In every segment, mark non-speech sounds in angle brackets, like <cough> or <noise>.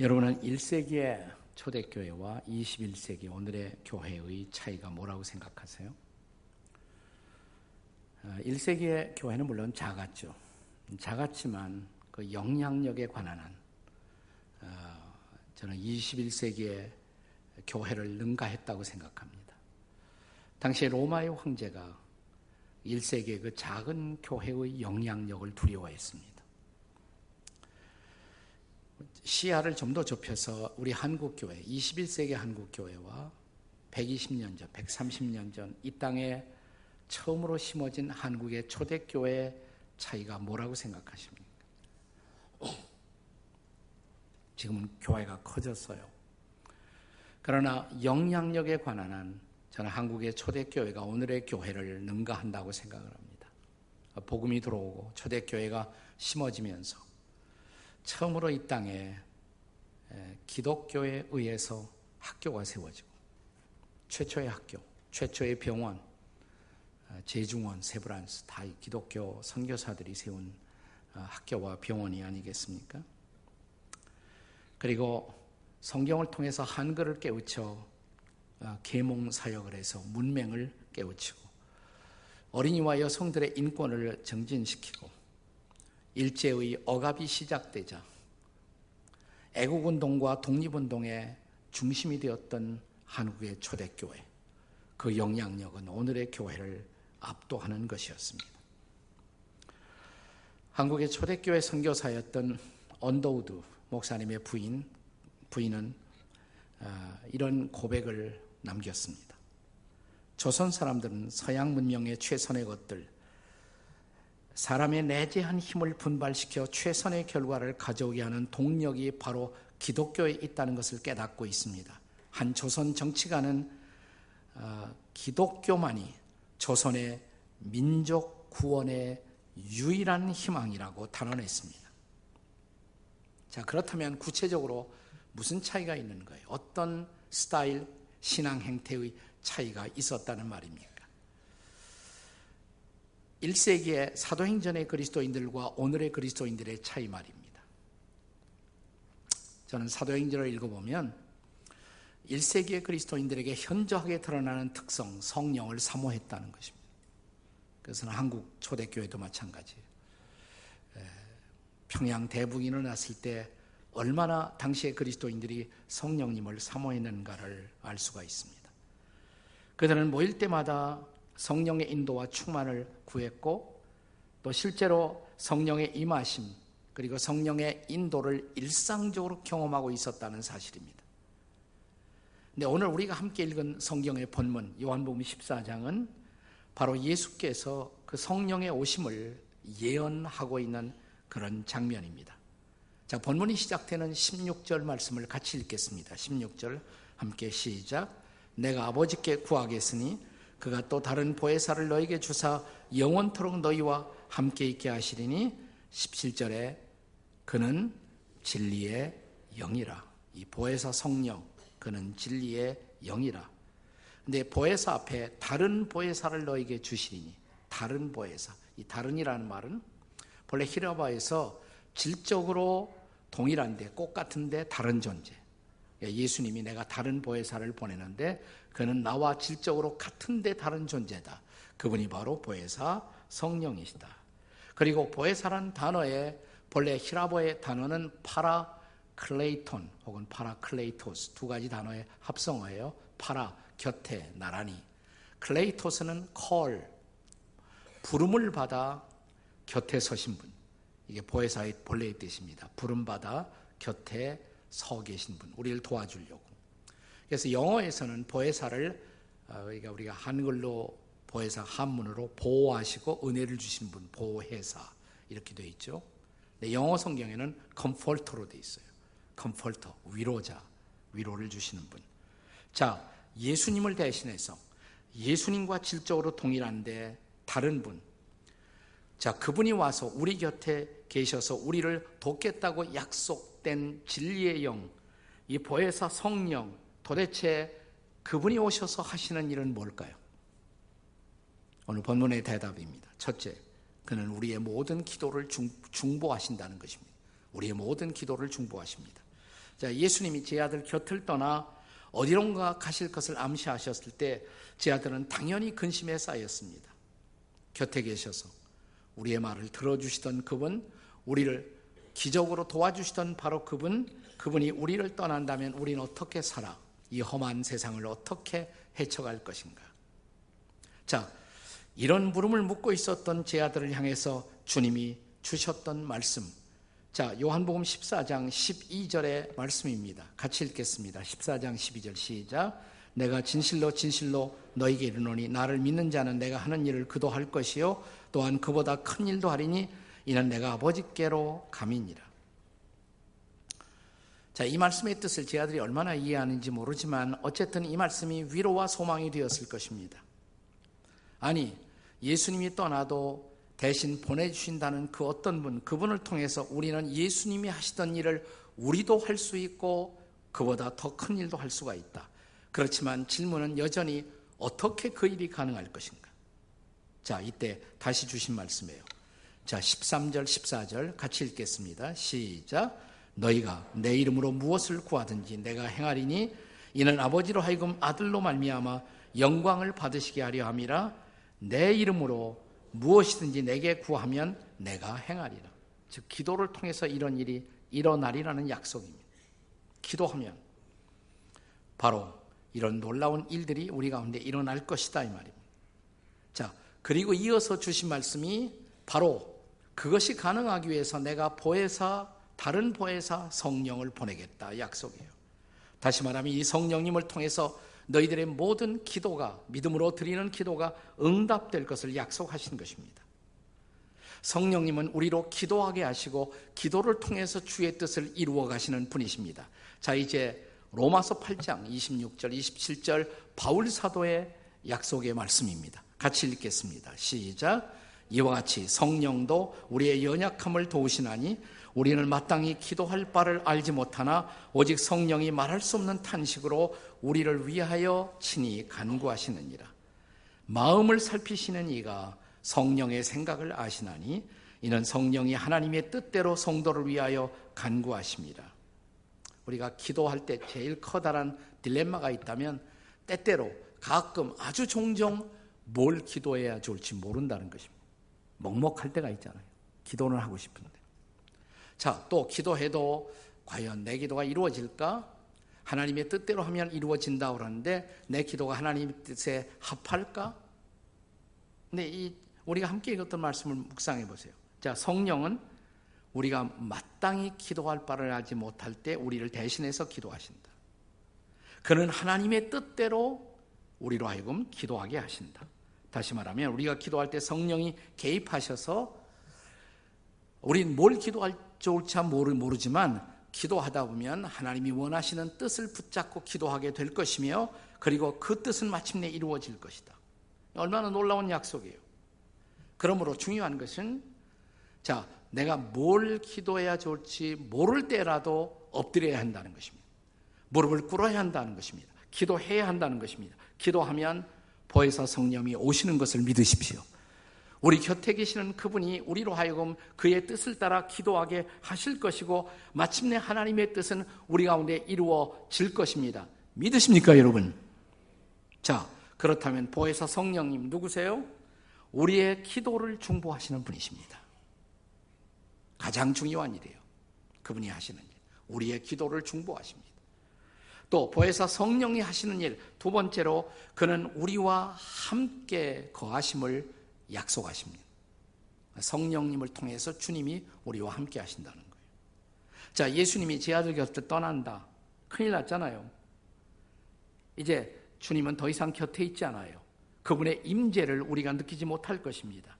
여러분은 1세기의 초대교회와 21세기 오늘의 교회의 차이가 뭐라고 생각하세요? 1세기의 어, 교회는 물론 작았죠. 작았지만 그 영향력에 관한 한 어, 저는 21세기의 교회를 능가했다고 생각합니다. 당시 로마의 황제가 1세기의 그 작은 교회의 영향력을 두려워했습니다. 시야를 좀 더 좁혀서 우리 한국교회, 21세기 한국교회와 120년 전, 130년 전 이 땅에 처음으로 심어진 한국의 초대교회 차이가 뭐라고 생각하십니까? <clears throat> 지금은 교회가 커졌어요. 그러나 영향력에 관한 한 저는 한국의 초대교회가 오늘의 교회를 능가한다고 생각을 합니다. 복음이 들어오고 초대교회가 심어지면서 처음으로 이 땅에 기독교에 의해서 학교가 세워지고 최초의 학교, 최초의 병원, 어, 제중원, 세브란스 다 기독교 선교사들이 세운 어, 학교와 병원이 아니겠습니까? 그리고 성경을 통해서 한글을 깨우쳐 어, 계몽 사역을 해서 문맹을 깨우치고 어린이와 여성들의 인권을 증진시키고 일제의 억압이 시작되자 애국운동과 독립운동의 중심이 되었던 한국의 초대교회 그 영향력은 오늘의 교회를 압도하는 것이었습니다. 한국의 초대교회 선교사였던 언더우드 목사님의 부인 부인은 아, 이런 고백을 남겼습니다. 조선 사람들은 서양 문명의 최선의 것들 사람의 내재한 힘을 분발시켜 최선의 결과를 가져오게 하는 동력이 바로 기독교에 있다는 것을 깨닫고 있습니다. 한 조선 정치가는 어, 기독교만이 조선의 민족 구원의 유일한 희망이라고 단언했습니다. 자, 그렇다면 구체적으로 무슨 차이가 있는 거예요? 어떤 스타일, 신앙 행태의 차이가 있었다는 말입니까? 1세기의 사도행전의 그리스도인들과 오늘의 그리스도인들의 차이 말입니다. 저는 사도행전을 읽어보면 1세기의 그리스도인들에게 현저하게 드러나는 특성, 성령을 사모했다는 것입니다. 그것은 한국 초대교회도 마찬가지예요. 평양 대북이 일어났을 때 얼마나 당시의 그리스도인들이 성령님을 사모했는가를 알 수가 있습니다. 그들은 모일 때마다 성령의 인도와 충만을 구했고 또 실제로 성령의 임하심 그리고 성령의 인도를 일상적으로 경험하고 있었다는 사실입니다. 근데 오늘 우리가 함께 읽은 성경의 본문 요한복음 14장은 바로 예수께서 그 성령의 오심을 예언하고 있는 그런 장면입니다. 자, 본문이 시작되는 16절 말씀을 같이 읽겠습니다. 16절 함께 시작. 내가 아버지께 구하겠으니 그가 또 다른 보혜사를 너에게 주사 영원토록 너희와 함께 있게 하시리니 17절에 그는 진리의 영이라. 이 보혜사 성령 그는 진리의 영이라. 근데 보혜사 앞에 다른 보혜사를 너에게 주시리니 다른 보혜사. 이 다른이라는 말은 본래 히랍어에서 질적으로 동일한데 똑같은데 다른 존재. 예수님이 내가 다른 보혜사를 보내는데 그는 나와 질적으로 같은데 다른 존재다. 그분이 바로 보혜사 성령이시다. 그리고 보혜사란 단어의 본래 히랍어의 단어는 παρά κλητον 혹은 παρά κλητος 두 가지 단어의 합성어예요. παρά 곁에 나란히. κλητος는 call 부름을 받아 곁에 서신 분. 이게 보혜사의 본래의 뜻입니다. 부름 받아 곁에 서 계신 분. 우리를 도와주려고. 그래서 영어에서는 보혜사를 어, 그러니까 우리가 한글로 보혜사 한문으로 보호하시고 은혜를 주신 분 보혜사 이렇게 되어 있죠. 영어 성경에는 comforter로 되어 있어요. comforter 위로자 위로를 주시는 분. 자 예수님을 대신해서 예수님과 질적으로 동일한데 다른 분. 자 그분이 와서 우리 곁에 계셔서 우리를 돕겠다고 약속된 진리의 영, 이 보혜사 성령 도대체 그분이 오셔서 하시는 일은 뭘까요? 오늘 본문의 대답입니다. 첫째, 그는 우리의 모든 기도를 중, 보하신다는 것입니다. 우리의 모든 기도를 중보하십니다. 자, 예수님이 제 아들 곁을 떠나 어디론가 가실 것을 암시하셨을 때 제 아들은 당연히 근심에 쌓였습니다. 곁에 계셔서 우리의 말을 들어주시던 그분, 우리를 기적으로 도와주시던 바로 그분, 그분이 우리를 떠난다면 우리는 어떻게 살아? 이 험한 세상을 어떻게 헤쳐갈 것인가? 자, 이런 물음을 묻고 있었던 제 아들을 향해서 주님이 주셨던 말씀. 자, 요한복음 14장 12절의 말씀입니다. 같이 읽겠습니다. 14장 12절 시작. 내가 진실로 진실로 너에게 이르노니 나를 믿는 자는 내가 하는 일을 그도 할 것이요 또한 그보다 큰 일도 하리니 이는 내가 아버지께로 감이니라. 자, 이 말씀의 뜻을 제 아들이 얼마나 이해하는지 모르지만 어쨌든 이 말씀이 위로와 소망이 되었을 것입니다. 아니, 예수님이 떠나도 대신 보내주신다는 그 어떤 분, 그분을 통해서 우리는 예수님이 하시던 일을 우리도 할 수 있고 그보다 더 큰 일도 할 수가 있다. 그렇지만 질문은 여전히 어떻게 그 일이 가능할 것인가? 자, 이때 다시 주신 말씀이에요. 자, 13절, 14절 같이 읽겠습니다. 시작. 너희가 내 이름으로 무엇을 구하든지 내가 행하리니 이는 아버지로 하여금 아들로 말미암아 영광을 받으시게 하려 함이라 내 이름으로 무엇이든지 내게 구하면 내가 행하리라. 즉 기도를 통해서 이런 일이 일어나리라는 약속입니다. 기도하면 바로 이런 놀라운 일들이 우리 가운데 일어날 것이다 이 말입니다. 자, 그리고 이어서 주신 말씀이 바로 그것이 가능하기 위해서 내가 보혜사 다른 보혜사 성령을 보내겠다 약속이에요. 다시 말하면 이 성령님을 통해서 너희들의 모든 기도가 믿음으로 드리는 기도가 응답될 것을 약속하신 것입니다. 성령님은 우리로 기도하게 하시고 기도를 통해서 주의 뜻을 이루어 가시는 분이십니다. 자, 이제 로마서 8장 26절, 27절 바울 사도의 약속의 말씀입니다. 같이 읽겠습니다. 시작. 이와 같이 성령도 우리의 연약함을 도우시나니 우리는 마땅히 기도할 바를 알지 못하나 오직 성령이 말할 수 없는 탄식으로 우리를 위하여 친히 간구하시느니라. 마음을 살피시는 이가 성령의 생각을 아시나니 이는 성령이 하나님의 뜻대로 성도를 위하여 간구하십니다. 우리가 기도할 때 제일 커다란 딜레마가 있다면 때때로 가끔 아주 종종 뭘 기도해야 좋을지 모른다는 것입니다. 먹먹할 때가 있잖아요. 기도는 하고 싶은데. 자, 또 기도해도 과연 내 기도가 이루어질까? 하나님의 뜻대로 하면 이루어진다 그러는데 내 기도가 하나님의 뜻에 합할까? 근데 이 우리가 함께 읽었던 말씀을 묵상해 보세요. 자, 성령은 우리가 마땅히 기도할 바를 하지 못할 때 우리를 대신해서 기도하신다. 그는 하나님의 뜻대로 우리로 하여금 기도하게 하신다. 다시 말하면 우리가 기도할 때 성령이 개입하셔서 우린 뭘 기도할 좋을지 모르지만 기도하다 보면 하나님이 원하시는 뜻을 붙잡고 기도하게 될 것이며 그리고 그 뜻은 마침내 이루어질 것이다. 얼마나 놀라운 약속이에요. 그러므로 중요한 것은 자, 내가 뭘 기도해야 좋을지 모를 때라도 엎드려야 한다는 것입니다. 무릎을 꿇어야 한다는 것입니다. 기도해야 한다는 것입니다. 기도하면 보혜사 성령이 오시는 것을 믿으십시오. 우리 곁에 계시는 그분이 우리로 하여금 그의 뜻을 따라 기도하게 하실 것이고 마침내 하나님의 뜻은 우리 가운데 이루어질 것입니다. 믿으십니까, 여러분? 자, 그렇다면 보혜사 성령님 누구세요? 우리의 기도를 중보하시는 분이십니다. 가장 중요한 일이에요. 그분이 하시는 일. 우리의 기도를 중보하십니다. 또 보혜사 성령이 하시는 일, 두 번째로 그는 우리와 함께 거하심을 약속하십니다. 성령님을 통해서 주님이 우리와 함께 하신다는 거예요. 자, 예수님이 제 아들 곁을 떠난다. 큰일 났잖아요. 이제 주님은 더 이상 곁에 있지 않아요. 그분의 임재를 우리가 느끼지 못할 것입니다.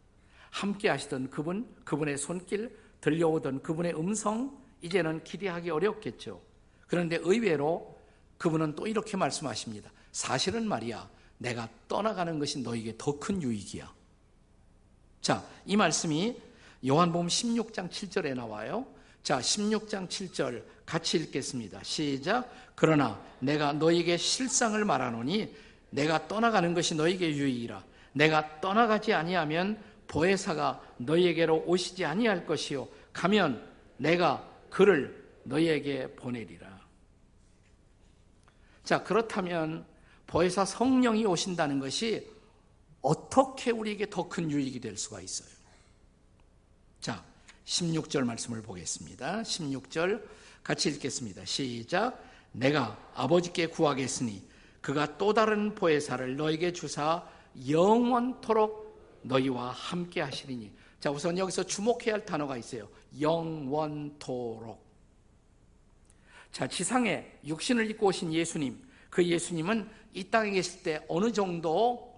함께 하시던 그분, 그분의 손길, 들려오던 그분의 음성, 이제는 기대하기 어렵겠죠. 그런데 의외로 그분은 또 이렇게 말씀하십니다. 사실은 말이야, 내가 떠나가는 것이 너에게 더 큰 유익이야. 자, 이 말씀이 요한복음 16장 7절에 나와요. 자, 16장 7절 같이 읽겠습니다. 시작. 그러나 내가 너에게 실상을 말하노니 내가 떠나가는 것이 너에게 유익이라. 내가 떠나가지 아니하면 보혜사가 너희에게로 오시지 아니할 것이요 가면 내가 그를 너희에게 보내리라. 자, 그렇다면 보혜사 성령이 오신다는 것이 어떻게 우리에게 더 큰 유익이 될 수가 있어요? 자, 16절 말씀을 보겠습니다. 16절 같이 읽겠습니다. 시작. 내가 아버지께 구하겠으니 그가 또 다른 보혜사를 너에게 주사 영원토록 너희와 함께 하시리니. 자, 우선 여기서 주목해야 할 단어가 있어요. 영원토록. 자, 지상에 육신을 입고 오신 예수님. 그 예수님은 이 땅에 계실 때 어느 정도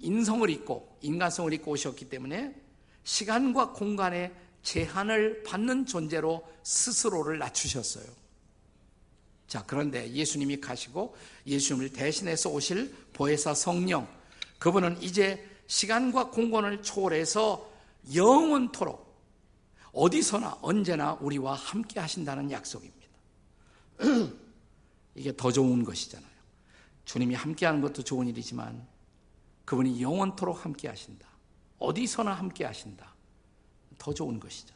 인성을 입고 인간성을 입고 오셨기 때문에 시간과 공간의 제한을 받는 존재로 스스로를 낮추셨어요. 자, 그런데 예수님이 가시고 예수님을 대신해서 오실 보혜사 성령, 그분은 이제 시간과 공간을 초월해서 영원토록 어디서나 언제나 우리와 함께 하신다는 약속입니다. <clears throat> 이게 더 좋은 것이잖아요. 주님이 함께 하는 것도 좋은 일이지만 그분이 영원토록 함께 하신다. 어디서나 함께 하신다. 더 좋은 것이죠.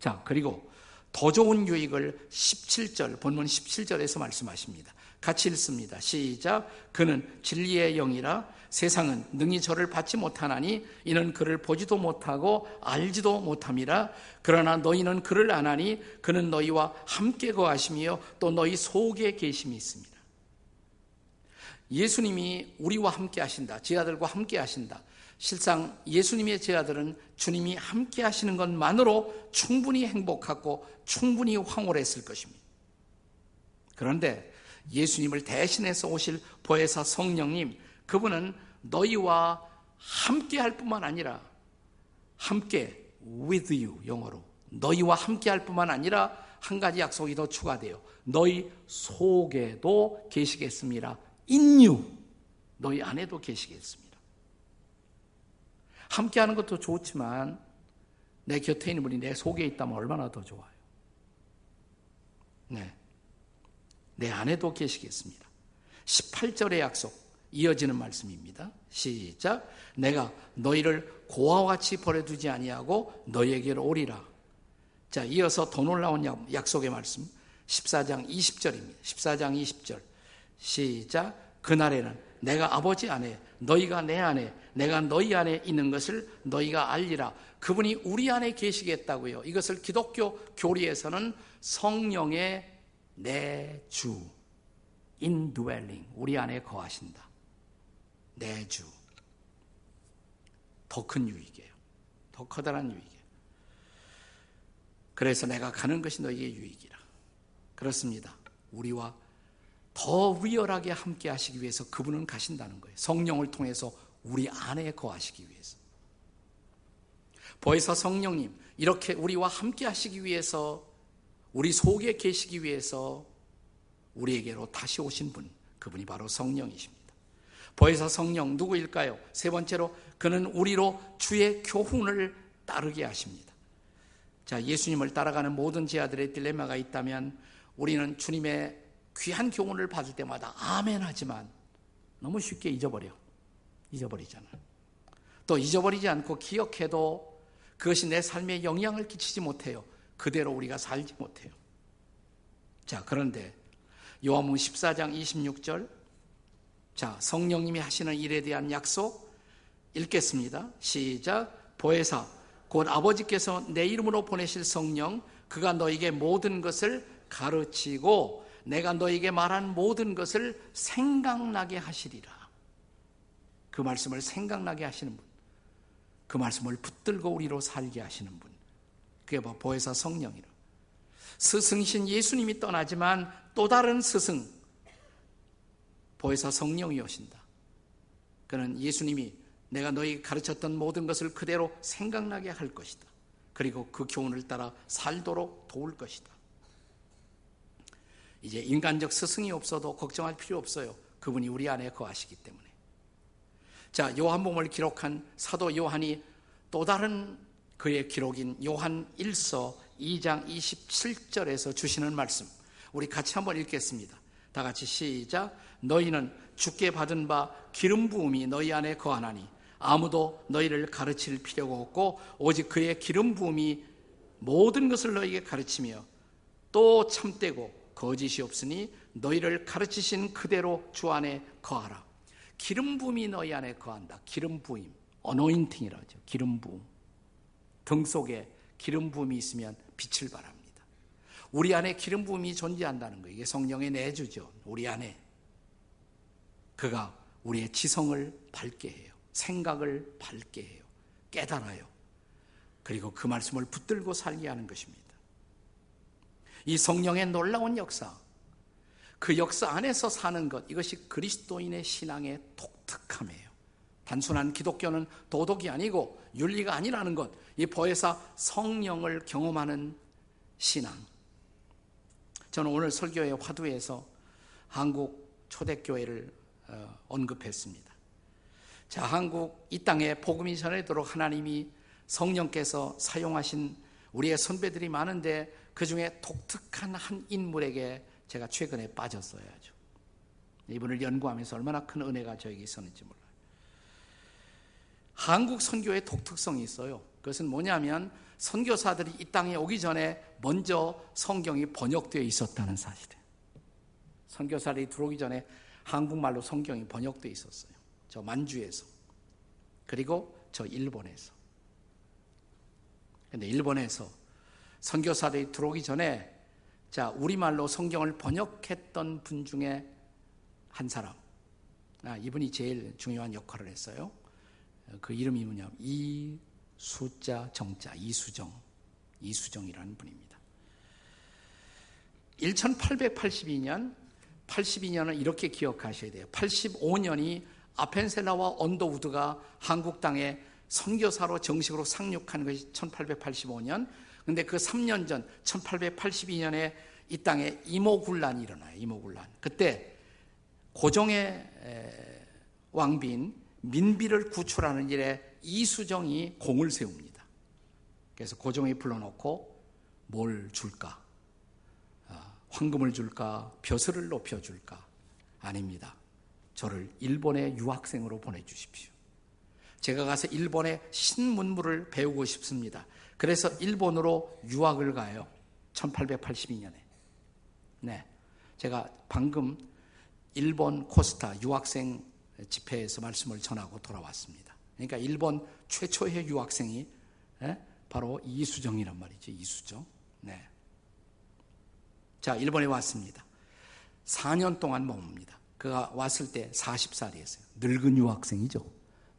자, 그리고 더 좋은 유익을 17절, 본문 17절에서 말씀하십니다. 같이 읽습니다. 시작. 그는 진리의 영이라 세상은 능히 저를 받지 못하나니 이는 그를 보지도 못하고 알지도 못함이라 그러나 너희는 그를 아나니 그는 너희와 함께 거하시며 또 너희 속에 계심이 있습니다. 예수님이 우리와 함께 하신다. 제 아들과 함께 하신다. 실상 예수님의 제 아들은 주님이 함께 하시는 것만으로 충분히 행복하고 충분히 황홀했을 것입니다. 그런데 예수님을 대신해서 오실 보혜사 성령님, 그분은 너희와 함께 할 뿐만 아니라 함께 with you 영어로 너희와 함께 할 뿐만 아니라 한 가지 약속이 더 추가돼요. 너희 속에도 계시겠습니다. You 너희 안에도 계시겠습니다. 함께 하는 것도 좋지만 내 곁에 있는 분이 내 속에 있다면 얼마나 더 좋아요. 네. 내 안에도 계시겠습니다. 18절의 약속 이어지는 말씀입니다. 시작. 내가 너희를 고아와 같이 버려두지 아니하고 너희에게로 오리라. 자, 이어서 더 놀라운 약속의 말씀 14장 20절입니다. 14장 20절. 시작. 그날에는 내가 아버지 안에 너희가 내 안에 내가 너희 안에 있는 것을 너희가 알리라. 그분이 우리 안에 계시겠다고요. 이것을 기독교 교리에서는 성령의 내주 indwelling 우리 안에 거하신다. 내주 더 큰 유익이에요. 더 커다란 유익이에요. 그래서 내가 가는 것이 너희의 유익이라. 그렇습니다. 우리와 더 리얼하게 함께 하시기 위해서 그분은 가신다는 거예요. 성령을 통해서 우리 안에 거하시기 위해서. 보혜사 성령님, 이렇게 우리와 함께 하시기 위해서, 우리 속에 계시기 위해서 우리에게로 다시 오신 분, 그분이 바로 성령이십니다. 보혜사 성령 누구일까요? 세 번째로 그는 우리로 주의 교훈을 따르게 하십니다. 자, 예수님을 따라가는 모든 제아들의 딜레마가 있다면 우리는 주님의 귀한 교훈을 받을 때마다 아멘 하지만 너무 쉽게 잊어버려. 잊어버리잖아. 또 잊어버리지 않고 기억해도 그것이 내 삶에 영향을 끼치지 못해요. 그대로 우리가 살지 못해요. 자, 그런데 요한복음 14장 26절 자, 성령님이 하시는 일에 대한 약속 읽겠습니다. 시작. 보혜사 곧 아버지께서 내 이름으로 보내실 성령 그가 너에게 모든 것을 가르치고 내가 너에게 말한 모든 것을 생각나게 하시리라. 그 말씀을 생각나게 하시는 분. 그 말씀을 붙들고 우리로 살게 하시는 분. 그게 뭐 보혜사 성령이라. 스승신 예수님이 떠나지만 또 다른 스승, 보혜사 성령이 오신다. 그는 예수님이 내가 너희 가르쳤던 모든 것을 그대로 생각나게 할 것이다. 그리고 그 교훈을 따라 살도록 도울 것이다. 이제 인간적 스승이 없어도 걱정할 필요 없어요. 그분이 우리 안에 거하시기 때문에. 자, 요한복음을 기록한 사도 요한이 또 다른 그의 기록인 요한 1서 2장 27절에서 주시는 말씀. 우리 같이 한번 읽겠습니다. 다 같이 시작. 너희는 죽게 받은 바 기름 부음이 너희 안에 거하나니 아무도 너희를 가르칠 필요가 없고 오직 그의 기름 부음이 모든 것을 너희에게 가르치며 또 참되고 거짓이 없으니 너희를 가르치신 그대로 주 안에 거하라. 기름 부음이 너희 안에 거한다. 기름 부임. 어노인팅이라죠. 기름 부음. 등 속에 기름 부음이 있으면 빛을 발합니다. 우리 안에 기름 부음이 존재한다는 거예요. 이게 성령의 내주죠. 우리 안에. 그가 우리의 지성을 밝게 해요. 생각을 밝게 해요. 깨달아요. 그리고 그 말씀을 붙들고 살게 하는 것입니다. 이 성령의 놀라운 역사, 그 역사 안에서 사는 것, 이것이 그리스도인의 신앙의 독특함이에요. 단순한 기독교는 도덕이 아니고 윤리가 아니라는 것, 이 보혜사 성령을 경험하는 신앙. 저는 오늘 설교의 화두에서 한국 초대교회를 어, 언급했습니다. 자, 한국 이 땅에 복음이 전해도록 하나님이 성령께서 사용하신 우리의 선배들이 많은데 그 중에 독특한 한 인물에게 제가 최근에 빠졌어요. 아주. 이분을 연구하면서 얼마나 큰 은혜가 저에게 있었는지 몰라요. 한국 선교의 독특성이 있어요. 그것은 뭐냐면 선교사들이 이 땅에 오기 전에 먼저 성경이 번역되어 있었다는 사실이에요. 선교사들이 들어오기 전에 한국말로 성경이 번역되어 있었어요. 저 만주에서. 그리고 저 일본에서. 근데 일본에서 선교사들이 들어오기 전에 자 우리말로 성경을 번역했던 분 중에 한 사람 아, 이분이 제일 중요한 역할을 했어요. 그 이름이 뭐냐 이 숫자 정자 이수정 이수정이라는 분입니다. 1882년 82년을 이렇게 기억하셔야 돼요. 85년이 아펜셀라와 언더우드가 한국 땅에 선교사로 정식으로 상륙한 것이 1885년. 근데 그 3년 전 1882년에 이 땅에 이모군란이 일어나요. 이모군란. 그때 고종의 왕비인 민비를 구출하는 일에 이수정이 공을 세웁니다. 그래서 고종이 불러놓고 뭘 줄까? 아, 황금을 줄까? 벼슬을 높여줄까? 아닙니다. 저를 일본의 유학생으로 보내주십시오. 제가 가서 일본의 신문물을 배우고 싶습니다. 그래서 일본으로 유학을 가요. 1882년에. 네. 제가 방금 일본 코스타 유학생 집회에서 말씀을 전하고 돌아왔습니다. 그러니까 일본 최초의 유학생이 예? 바로 이수정이란 말이죠. 이수정. 네. 자, 일본에 왔습니다. 4년 동안 머뭅니다. 그가 왔을 때 40살이었어요. 늙은 유학생이죠.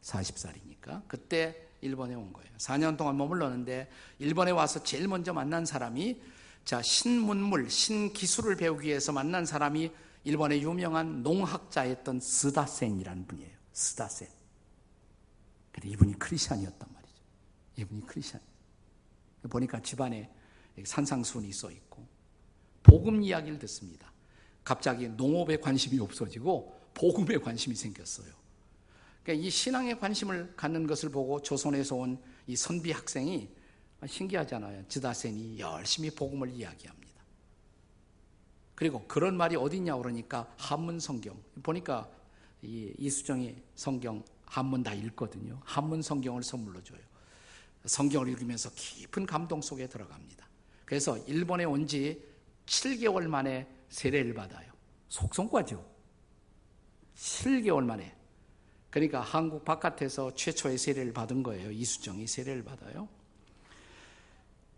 40살이니까. 그때 일본에 온 거예요. 4년 동안 머물렀는데 일본에 와서 제일 먼저 만난 사람이 자 신문물, 신기술을 배우기 위해서 만난 사람이 일본의 유명한 농학자였던 스다센이라는 분이에요. 스다센. 근데 이분이 크리스천이었단 말이죠. 이분이 크리스천. 보니까 집안에 산상수훈이 써 있고 복음 이야기를 듣습니다. 갑자기 농업에 관심이 없어지고 복음에 관심이 생겼어요. 그러니까 이 신앙에 관심을 갖는 것을 보고 조선에서 온 이 선비 학생이 신기하잖아요. 지다센이 열심히 복음을 이야기합니다. 그리고 그런 말이 어딨냐 그러니까 한문 성경 보니까 이 이수정이 성경 한문 다 읽거든요. 한문 성경을 선물로 줘요. 성경을 읽으면서 깊은 감동 속에 들어갑니다. 그래서 일본에 온 지 7개월 만에 세례를 받아요. 속성과죠. 7개월 만에 그러니까 한국 바깥에서 최초의 세례를 받은 거예요. 이수정이 세례를 받아요.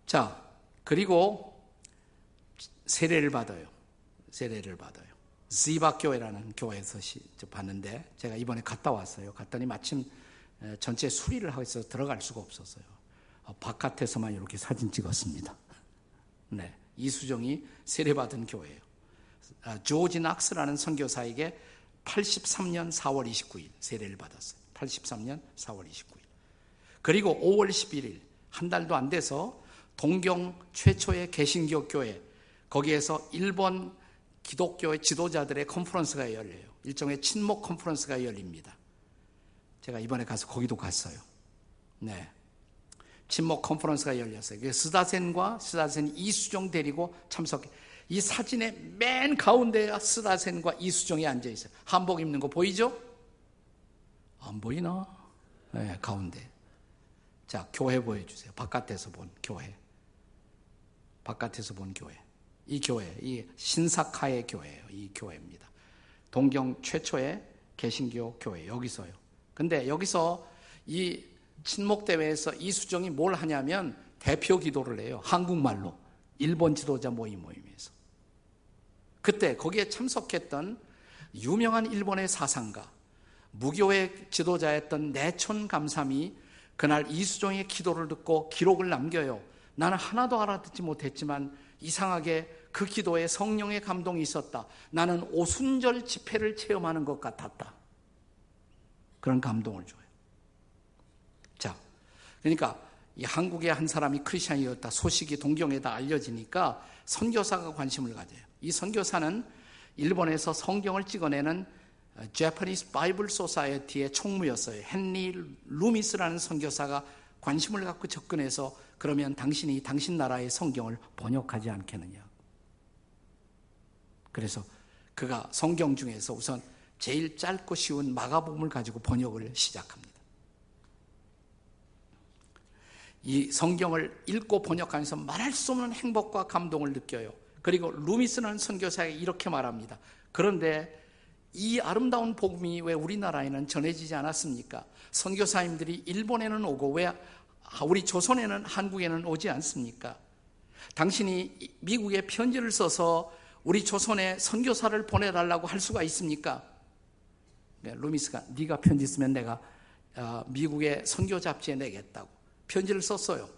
자, 그리고 세례를 받아요. 세례를 받아요. 지박교회라는 교회에서 봤는데 제가 이번에 갔다 왔어요. 갔더니 마침 전체 수리를 하고 있어서 들어갈 수가 없었어요. 어, 바깥에서만 이렇게 사진 찍었습니다. <laughs> 네, 이수정이 세례받은 교회예요. 아, 조지 낙스라는 선교사에게 83년 4월 29일 세례를 받았어요. 83년 4월 29일. 그리고 5월 11일 한 달도 안 돼서 동경 최초의 개신교 교회 거기에서 일본 기독교의 지도자들의 컨퍼런스가 열려요. 일종의 친목 컨퍼런스가 열립니다. 제가 이번에 가서 거기도 갔어요. 네. 친목 컨퍼런스가 열렸어요. 스다센과 스다센 이수정 데리고 참석해. 이 사진의 맨 가운데에 스다센과 이수정이 앉아 있어요. 한복 입는 거 보이죠? 안 보이나? 네, 가운데. 자, 교회 보여주세요. 바깥에서 본 교회. 바깥에서 본 교회. 이 교회, 이 신사카의 교회예요. 이 교회입니다. 동경 최초의 개신교 교회 여기서요. 근데 여기서 이 친목 대회에서 이수정이 뭘 하냐면 대표 기도를 해요. 한국말로 일본 지도자 모임 모임에서. 그때 거기에 참석했던 유명한 일본의 사상가 무교의 지도자였던 내촌 감삼이 그날 이수정의 기도를 듣고 기록을 남겨요. 나는 하나도 알아듣지 못했지만 이상하게 그 기도에 성령의 감동이 있었다. 나는 오순절 집회를 체험하는 것 같았다. 그런 감동을 줘요. 자, 그러니까 이 한국의 한 사람이 크리스천이었다 소식이 동경에다 알려지니까 선교사가 관심을 가져요. 이 선교사는 일본에서 성경을 찍어내는 제퍼니스 바이블 소사이어티의 총무였어요. 헨리 루미스라는 선교사가 관심을 갖고 접근해서 그러면 당신이 당신 나라의 성경을 번역하지 않겠느냐. 그래서 그가 성경 중에서 우선 제일 짧고 쉬운 마가복음을 가지고 번역을 시작합니다. 이 성경을 읽고 번역하면서 말할 수 없는 행복과 감동을 느껴요. 그리고 루미스라는 선교사에게 이렇게 말합니다. 그런데 이 아름다운 복음이 왜 우리나라에는 전해지지 않았습니까? 선교사님들이 일본에는 오고 왜 우리 조선에는 한국에는 오지 않습니까? 당신이 미국에 편지를 써서 우리 조선에 선교사를 보내달라고 할 수가 있습니까? 네, 루미스가 네가 편지 쓰면 내가 어, 미국의 선교 잡지에 내겠다고 편지를 썼어요.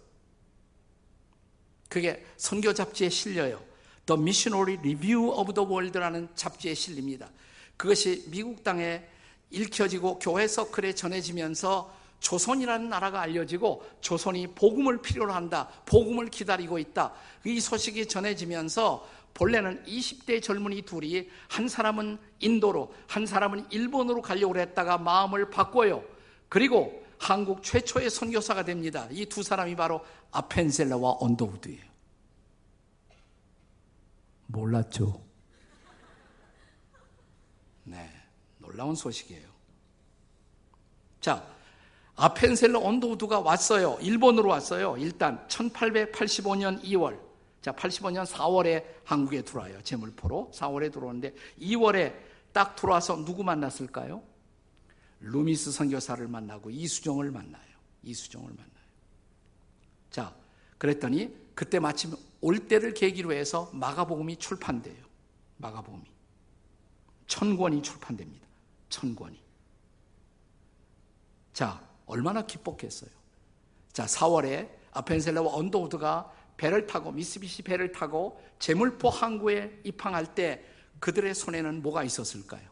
그게 선교 잡지에 실려요. The Missionary Review of the World라는 잡지에 실립니다. 그것이 미국 땅에 읽혀지고 교회 서클에 전해지면서 조선이라는 나라가 알려지고 조선이 복음을 필요로 한다. 복음을 기다리고 있다. 이 소식이 전해지면서 본래는 20대 젊은이 둘이 한 사람은 인도로 한 사람은 일본으로 가려고 했다가 마음을 바꿔요. 그리고 한국 최초의 선교사가 됩니다. 이 두 사람이 바로 아펜젤러와 언더우드예요. 몰랐죠? 네, 놀라운 소식이에요. 자, 아펜젤러 언더우드가 왔어요. 일본으로 왔어요. 일단 1885년 2월. 자, 85년 4월에 한국에 들어와요. 제물포로 4월에 들어오는데 2월에 딱 들어와서 누구 만났을까요? 루미스 선교사를 만나고 이수정을 만나요. 이수정을 만나요. 자, 그랬더니 그때 마침 올 때를 계기로 해서 마가복음이 출판돼요. 마가복음이. 천 권이 출판됩니다. 천 권이. 자, 얼마나 기뻤겠어요. 자, 4월에 아펜셀라와 언더우드가 배를 타고 미쓰비시 배를 타고 제물포 항구에 입항할 때 그들의 손에는 뭐가 있었을까요?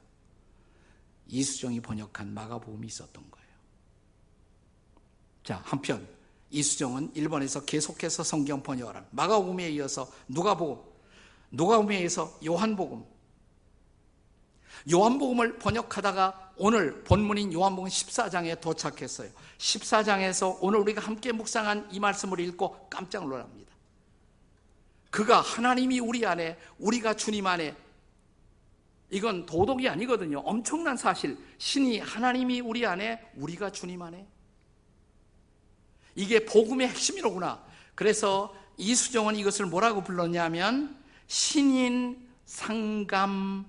이수정이 번역한 마가복음이 있었던 거예요. 자, 한편 이수정은 일본에서 계속해서 성경 번역을 합니다. 마가복음에 이어서 누가복음, 누가복음에 이어서 요한복음, 요한복음을 번역하다가 오늘 본문인 요한복음 14장에 도착했어요. 14장에서 오늘 우리가 함께 묵상한 이 말씀을 읽고 깜짝 놀랍니다. 그가 하나님이 우리 안에, 우리가 주님 안에 이건 도덕이 아니거든요. 엄청난 사실. 신이 하나님이 우리 안에, 우리가 주님 안에. 이게 복음의 핵심이로구나. 그래서 이수정은 이것을 뭐라고 불렀냐면 신인 상감지리.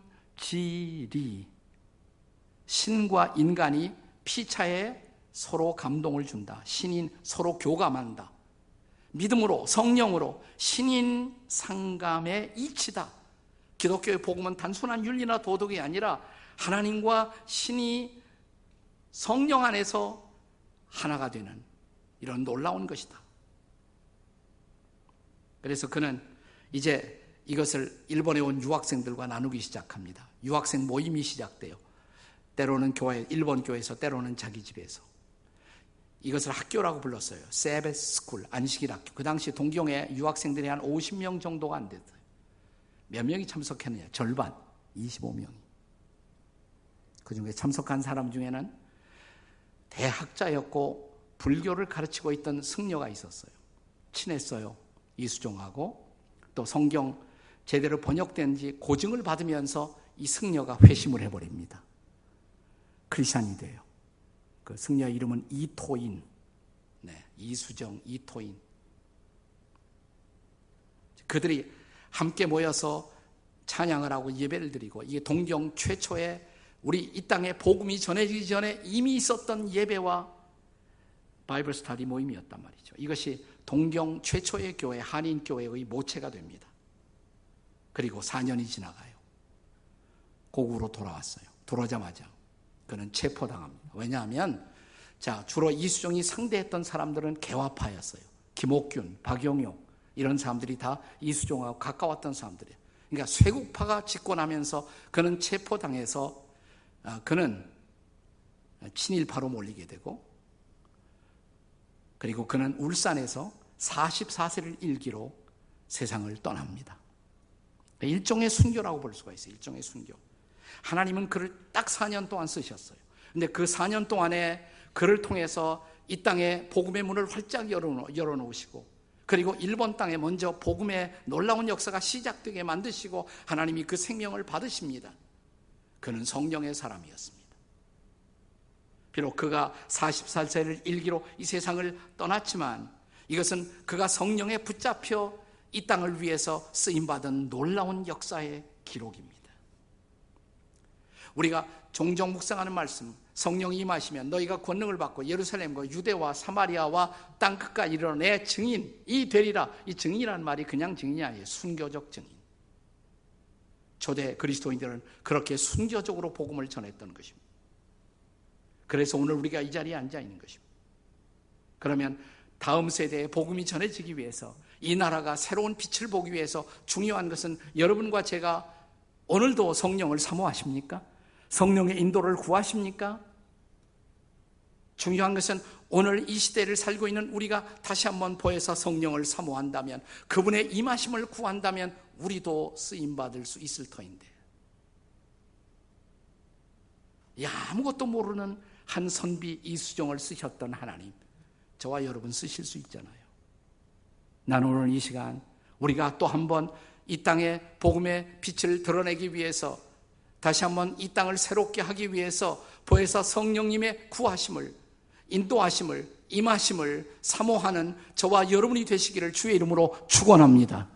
신과 인간이 피차에 서로 감동을 준다. 신인 서로 교감한다. 믿음으로 성령으로 신인 상감의 이치다. 기독교의 복음은 단순한 윤리나 도덕이 아니라 하나님과 신이 성령 안에서 하나가 되는 이런 놀라운 것이다. 그래서 그는 이제 이것을 일본에 온 유학생들과 나누기 시작합니다. 유학생 모임이 시작돼요. 때로는 교회, 일본 교회에서, 때로는 자기 집에서. 이것을 학교라고 불렀어요. Sabbath school, 안식일 학교. 그 당시 동경에 유학생들이 한 50명 정도가 안 됐어요. 몇 명이 참석했느냐? 절반, 25명이. 그 중에 참석한 사람 중에는 대학자였고 불교를 가르치고 있던 승려가 있었어요. 친했어요. 이수정하고 또 성경 제대로 번역된 지 고증을 받으면서 이 승려가 회심을 해버립니다. 크리스찬이 돼요. 그 승려 이름은 이토인. 네, 이수정, 이토인. 그들이 함께 모여서 찬양을 하고 예배를 드리고 이게 동경 최초의 우리 이 땅에 복음이 전해지기 전에 이미 있었던 예배와 바이블 스타디 모임이었단 말이죠. 이것이 동경 최초의 교회 한인 교회의 모체가 됩니다. 그리고 4년이 지나가요. 고국으로 돌아왔어요. 돌아오자마자 그는 체포당합니다. 왜냐하면 자 주로 이수종이 상대했던 사람들은 개화파였어요. 김옥균, 박용용 이런 사람들이 다 이수종하고 가까웠던 사람들이에요. 그러니까 쇄국파가 집권하면서 그는 체포당해서 아, 그는 친일파로 몰리게 되고 그리고 그는 울산에서 44세를 일기로 세상을 떠납니다. 일종의 순교라고 볼 수가 있어요. 일종의 순교. 하나님은 그를 딱 4년 동안 쓰셨어요. 근데 그 4년 동안에 그를 통해서 이 땅에 복음의 문을 활짝 열어놓으시고 그리고 일본 땅에 먼저 복음의 놀라운 역사가 시작되게 만드시고 하나님이 그 생명을 받으십니다. 그는 성령의 사람이었습니다. 비록 그가 44세를 일기로 이 세상을 떠났지만 이것은 그가 성령에 붙잡혀 이 땅을 위해서 쓰임받은 놀라운 역사의 기록입니다. 우리가 종종 묵상하는 말씀, 성령이 임하시면 너희가 권능을 받고 예루살렘과 유대와 사마리아와 땅 끝까지 이르러 내 증인이 되리라. 이 증인이라는 말이 그냥 증인이 아니에요. 순교적 증인. 초대 그리스도인들은 그렇게 순교적으로 복음을 전했던 것입니다. 그래서 오늘 우리가 이 자리에 앉아 있는 것입니다. 그러면 다음 세대에 복음이 전해지기 위해서 이 나라가 새로운 빛을 보기 위해서 중요한 것은 여러분과 제가 오늘도 성령을 사모하십니까? 성령의 인도를 구하십니까? 중요한 것은 오늘 이 시대를 살고 있는 우리가 다시 한번 보여서 성령을 사모한다면 그분의 임하심을 구한다면 우리도 쓰임 받을 수 있을 터인데. 야, 아무것도 모르는 한 선비 이수종을 쓰셨던 하나님, 저와 여러분 쓰실 수 있잖아요. 나는 오늘 이 시간 우리가 또 한번 이 땅에 복음의 빛을 드러내기 위해서 다시 한번 이 땅을 새롭게 하기 위해서 보혜사 성령님의 구하심을 인도하심을 임하심을 사모하는 저와 여러분이 되시기를 주의 이름으로 축원합니다.